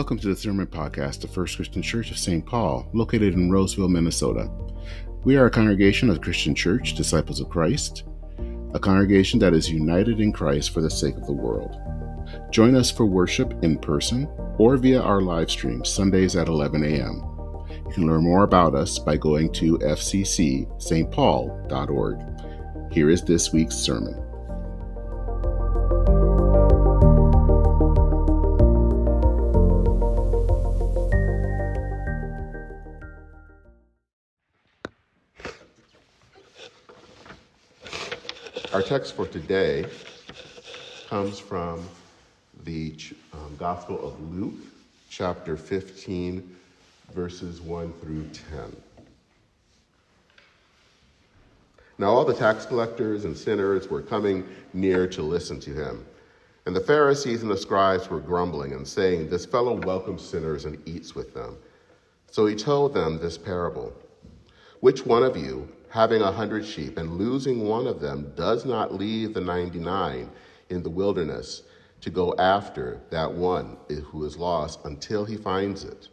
Welcome to the Sermon Podcast of First Christian Church of St. Paul, located in Roseville, Minnesota. We are a congregation of Christian Church, Disciples of Christ, a congregation that is united in Christ for the sake of the world. Join us for worship in person or via our live stream Sundays at 11 a.m. You can learn more about us by going to fccstpaul.org. Here is this week's sermon. Text for today comes from the um, Gospel of Luke, chapter 15, verses 1 through 10. Now, all the tax collectors and sinners were coming near to listen to him. And the Pharisees and the scribes were grumbling and saying, This fellow welcomes sinners and eats with them. So he told them this parable Which one of you, having a hundred sheep and losing one of them, does not leave the 99 in the wilderness to go after that one who is lost until he finds it.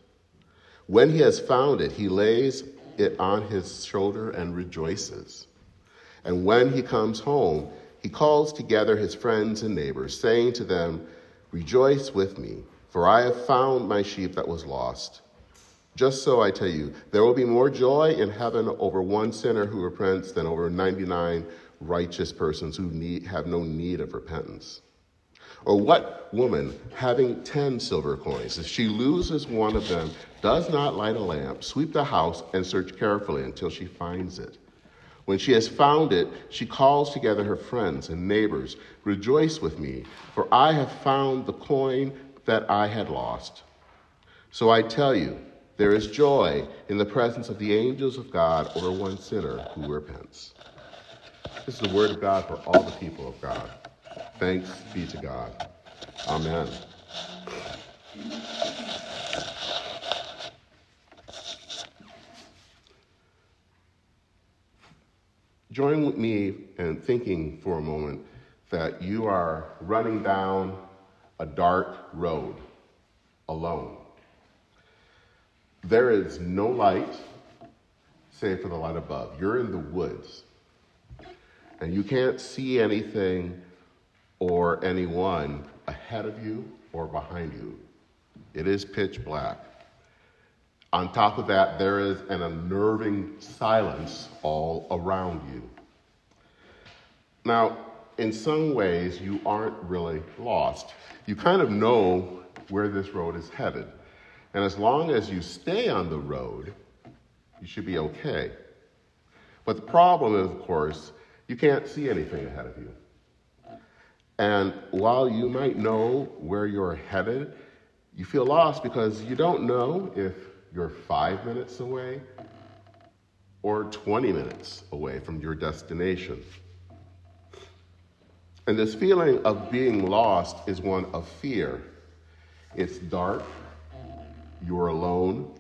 When he has found it, he lays it on his shoulder and rejoices. And when he comes home, he calls together his friends and neighbors, saying to them, Rejoice with me, for I have found my sheep that was lost. Just so I tell you, there will be more joy in heaven over one sinner who repents than over 99 righteous persons who need, have no need of repentance. Or what woman, having 10 silver coins, if she loses one of them, does not light a lamp, sweep the house, and search carefully until she finds it? When she has found it, she calls together her friends and neighbors. Rejoice with me, for I have found the coin that I had lost. So I tell you, there is joy in the presence of the angels of God over one sinner who repents. This is the word of God for all the people of God. Thanks be to God. Amen. Join with me in thinking for a moment that you are running down a dark road alone. There is no light save for the light above. You're in the woods and you can't see anything or anyone ahead of you or behind you. It is pitch black. On top of that, there is an unnerving silence all around you. Now, in some ways, you aren't really lost. You kind of know where this road is headed. And as long as you stay on the road, you should be okay. But the problem is, of course, you can't see anything ahead of you. And while you might know where you're headed, you feel lost because you don't know if you're five minutes away or 20 minutes away from your destination. And this feeling of being lost is one of fear. It's dark, you're alone,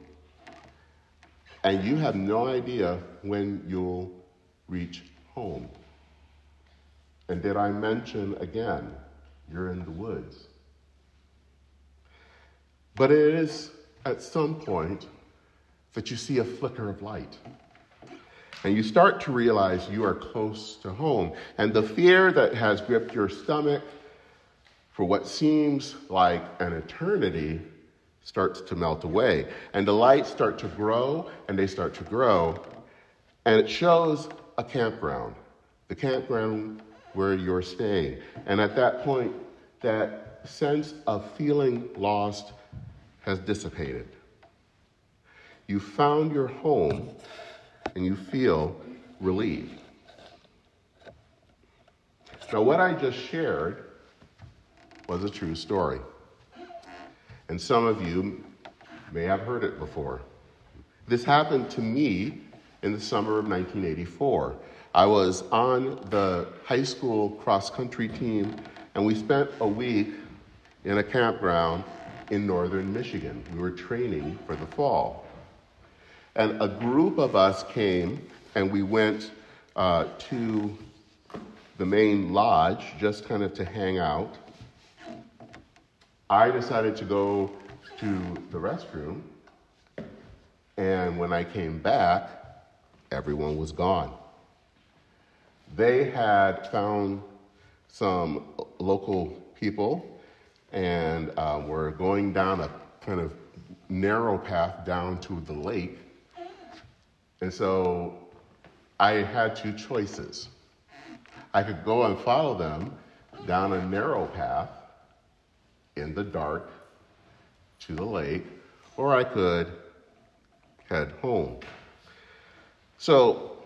and you have no idea when you'll reach home. And did I mention again, you're in the woods? But it is at some point that you see a flicker of light. And you start to realize you are close to home. And the fear that has gripped your stomach for what seems like an eternity starts to melt away. And the lights start to grow and they start to grow. And it shows a campground, the campground where you're staying. And at that point, that sense of feeling lost has dissipated. You found your home and you feel relieved. Now, what I just shared was a true story. And some of you may have heard it before. This happened to me in the summer of 1984. I was on the high school cross country team, and we spent a week in a campground in northern Michigan. We were training for the fall. And a group of us came and we went uh, to the main lodge just kind of to hang out. I decided to go to the restroom, and when I came back, everyone was gone. They had found some local people and uh, were going down a kind of narrow path down to the lake. And so I had two choices. I could go and follow them down a narrow path in the dark to the lake, or I could head home. So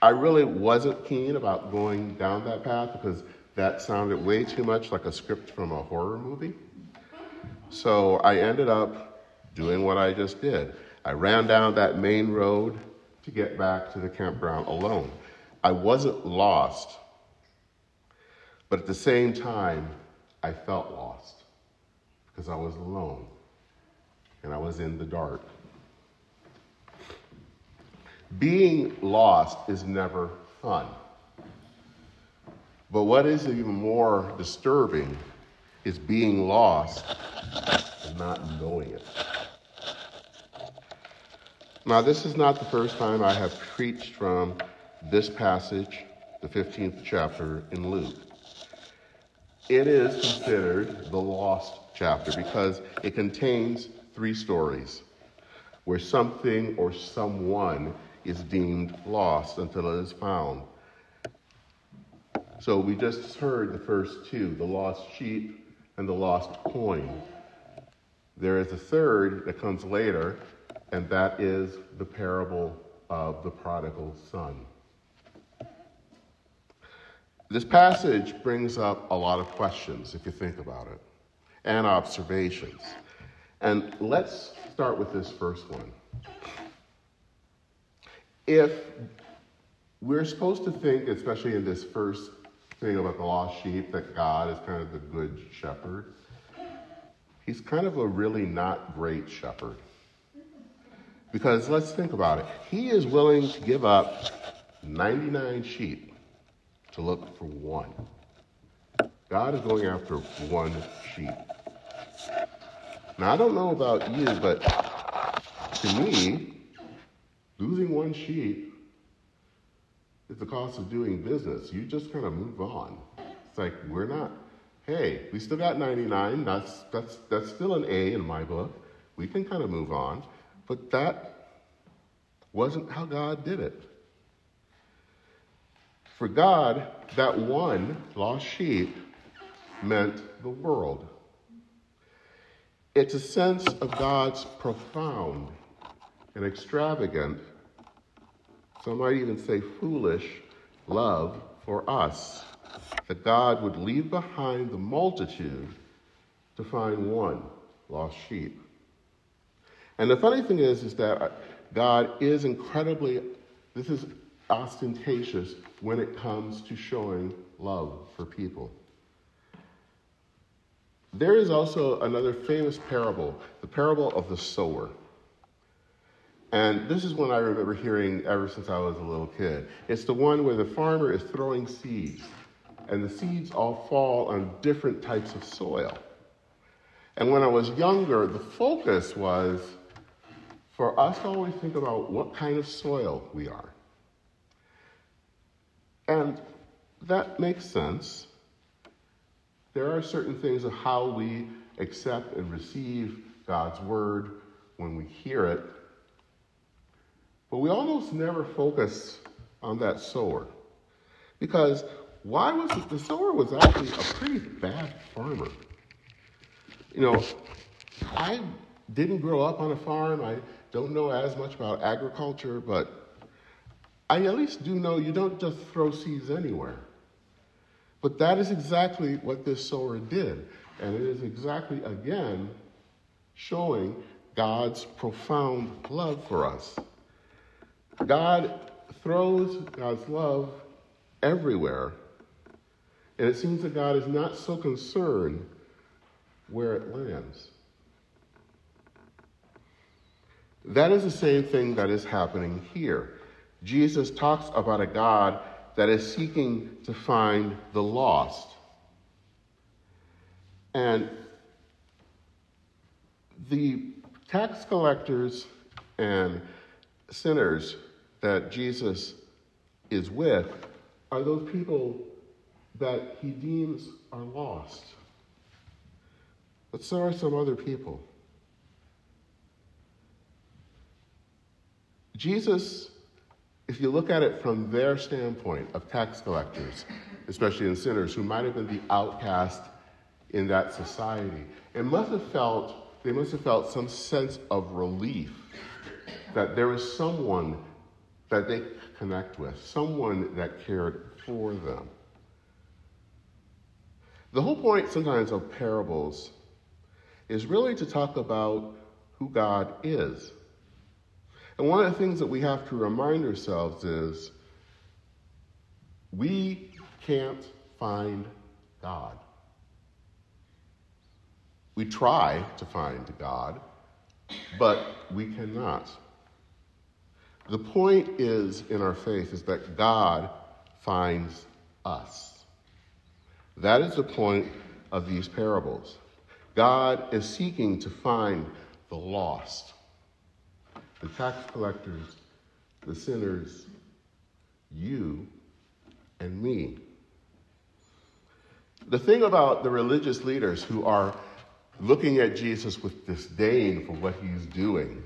I really wasn't keen about going down that path because that sounded way too much like a script from a horror movie. So I ended up doing what I just did. I ran down that main road to get back to the campground alone. I wasn't lost, but at the same time, I felt lost because I was alone and I was in the dark. Being lost is never fun. But what is even more disturbing is being lost and not knowing it. Now, this is not the first time I have preached from this passage, the 15th chapter in Luke. It is considered the lost chapter because it contains three stories where something or someone is deemed lost until it is found. So we just heard the first two the lost sheep and the lost coin. There is a third that comes later, and that is the parable of the prodigal son. This passage brings up a lot of questions if you think about it, and observations. And let's start with this first one. If we're supposed to think, especially in this first thing about the lost sheep, that God is kind of the good shepherd, he's kind of a really not great shepherd. Because let's think about it. He is willing to give up 99 sheep to look for one. God is going after one sheep. Now, I don't know about you, but to me, losing one sheep is the cost of doing business. You just kind of move on. It's like, we're not, hey, we still got 99. That's, that's, that's still an A in my book. We can kind of move on. But that wasn't how God did it. For God, that one lost sheep meant the world. It's a sense of God's profound and extravagant, some might even say foolish, love for us. That God would leave behind the multitude to find one lost sheep. And the funny thing is, is that God is incredibly, this is ostentatious when it comes to showing love for people. There is also another famous parable, the parable of the sower. And this is one I remember hearing ever since I was a little kid. It's the one where the farmer is throwing seeds, and the seeds all fall on different types of soil. And when I was younger, the focus was for us to always think about what kind of soil we are. And that makes sense. There are certain things of how we accept and receive God's word when we hear it, but we almost never focus on that sower. Because why was it? The sower was actually a pretty bad farmer. You know, I didn't grow up on a farm. I don't know as much about agriculture, but I at least do know you don't just throw seeds anywhere. But that is exactly what this sower did. And it is exactly, again, showing God's profound love for us. God throws God's love everywhere. And it seems that God is not so concerned where it lands. That is the same thing that is happening here. Jesus talks about a God that is seeking to find the lost. And The tax collectors and sinners that Jesus is with are those people that he deems are lost. But so are some other people. Jesus, if you look at it from their standpoint of tax collectors, especially in sinners who might have been the outcast in that society, it must have felt they must have felt some sense of relief that there was someone that they connect with, someone that cared for them. The whole point sometimes of parables is really to talk about who God is. And one of the things that we have to remind ourselves is we can't find God. We try to find God, but we cannot. The point is in our faith is that God finds us. That is the point of these parables. God is seeking to find the lost, the tax collectors, the sinners, you and me. The thing about the religious leaders who are looking at Jesus with disdain for what he's doing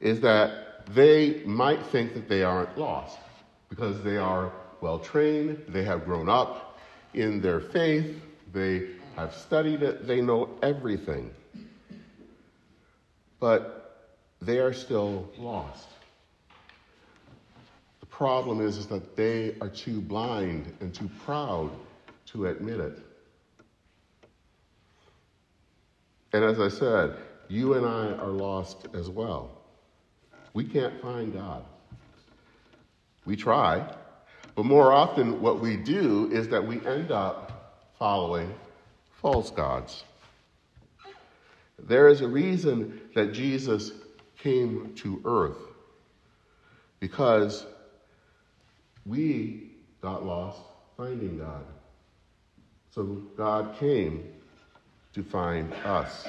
is that they might think that they aren't lost because they are well trained, they have grown up in their faith, they have studied it, they know everything. But they are still lost. The problem is, is that they are too blind and too proud to admit it. And as I said, you and I are lost as well. We can't find God. We try, but more often what we do is that we end up following false gods. There is a reason that Jesus came to earth because we got lost finding God. So God came to find us.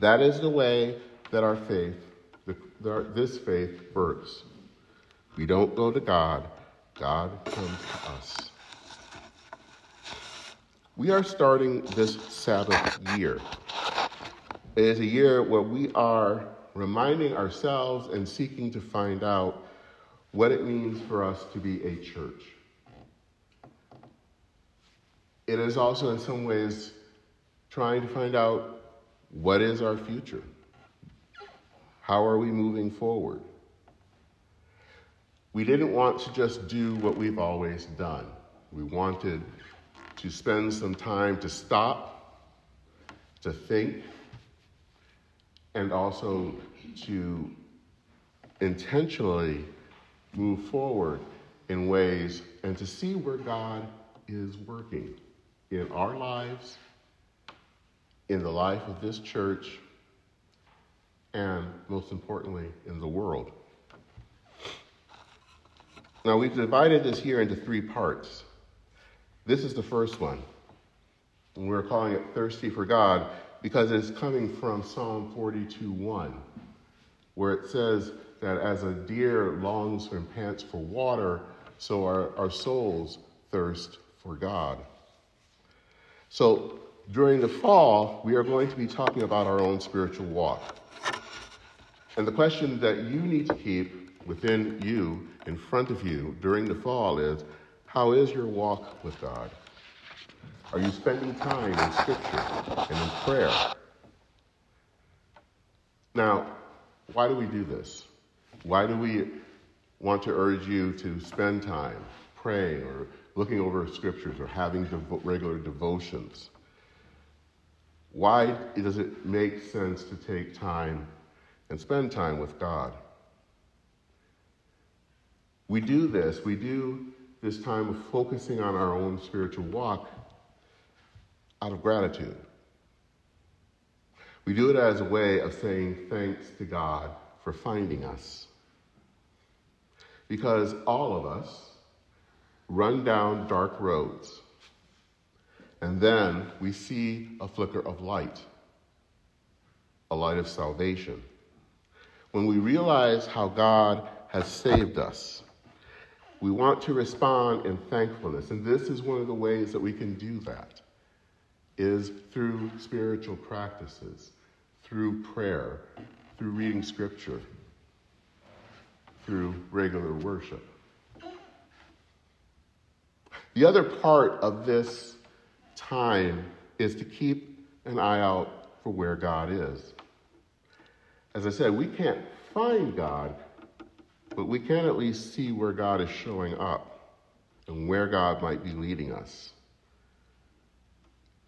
That is the way that our faith, the, the, this faith works. We don't go to God, God comes to us. We are starting this Sabbath year. It is a year where we are reminding ourselves and seeking to find out what it means for us to be a church. It is also, in some ways, trying to find out what is our future? How are we moving forward? We didn't want to just do what we've always done. We wanted to spend some time to stop, to think, and also to intentionally move forward in ways and to see where God is working in our lives in the life of this church and, most importantly, in the world. Now, we've divided this here into three parts. This is the first one. And we're calling it Thirsty for God because it's coming from Psalm 42 1, where it says that as a deer longs and pants for water, so our, our souls thirst for God. So during the fall, we are going to be talking about our own spiritual walk. And the question that you need to keep within you, in front of you during the fall is how is your walk with God? Are you spending time in Scripture and in prayer? Now, why do we do this? Why do we want to urge you to spend time praying or looking over scriptures or having regular devotions? Why does it make sense to take time and spend time with God? We do this, we do this time of focusing on our own spiritual walk out of gratitude. We do it as a way of saying thanks to God for finding us. Because all of us run down dark roads and then we see a flicker of light. a light of salvation. When we realize how God has saved us, we want to respond in thankfulness. And this is one of the ways that we can do that is through spiritual practices, through prayer, through reading scripture, through regular worship. The other part of this time is to keep an eye out for where God is. As I said, we can't find God, but we can at least see where God is showing up and where God might be leading us.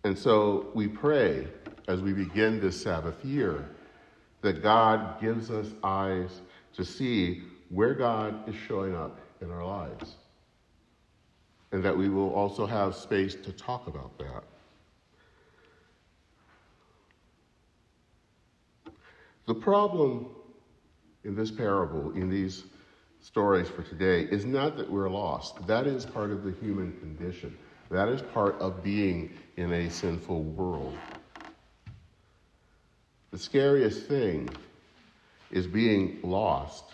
And so we pray as we begin this Sabbath year that God gives us eyes to see where God is showing up in our lives. And that we will also have space to talk about that. The problem in this parable, in these stories for today, is not that we're lost. That is part of the human condition. That is part of being in a sinful world. The scariest thing is being lost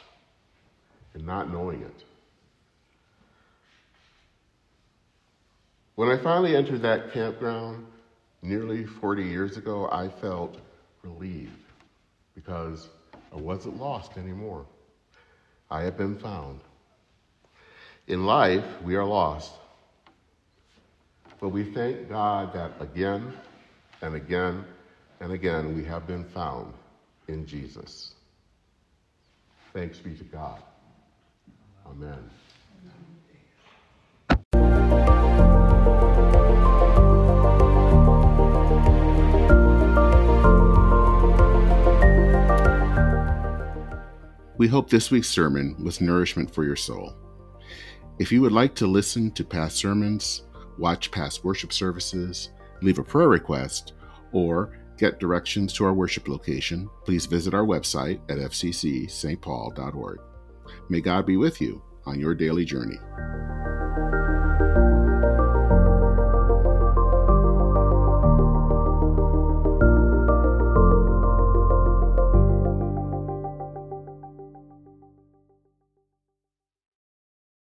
and not knowing it. When I finally entered that campground nearly 40 years ago, I felt relieved because I wasn't lost anymore. I had been found. In life, we are lost. But we thank God that again and again and again we have been found in Jesus. Thanks be to God. Amen. We hope this week's sermon was nourishment for your soul. If you would like to listen to past sermons, watch past worship services, leave a prayer request, or get directions to our worship location, please visit our website at fccstpaul.org. May God be with you on your daily journey.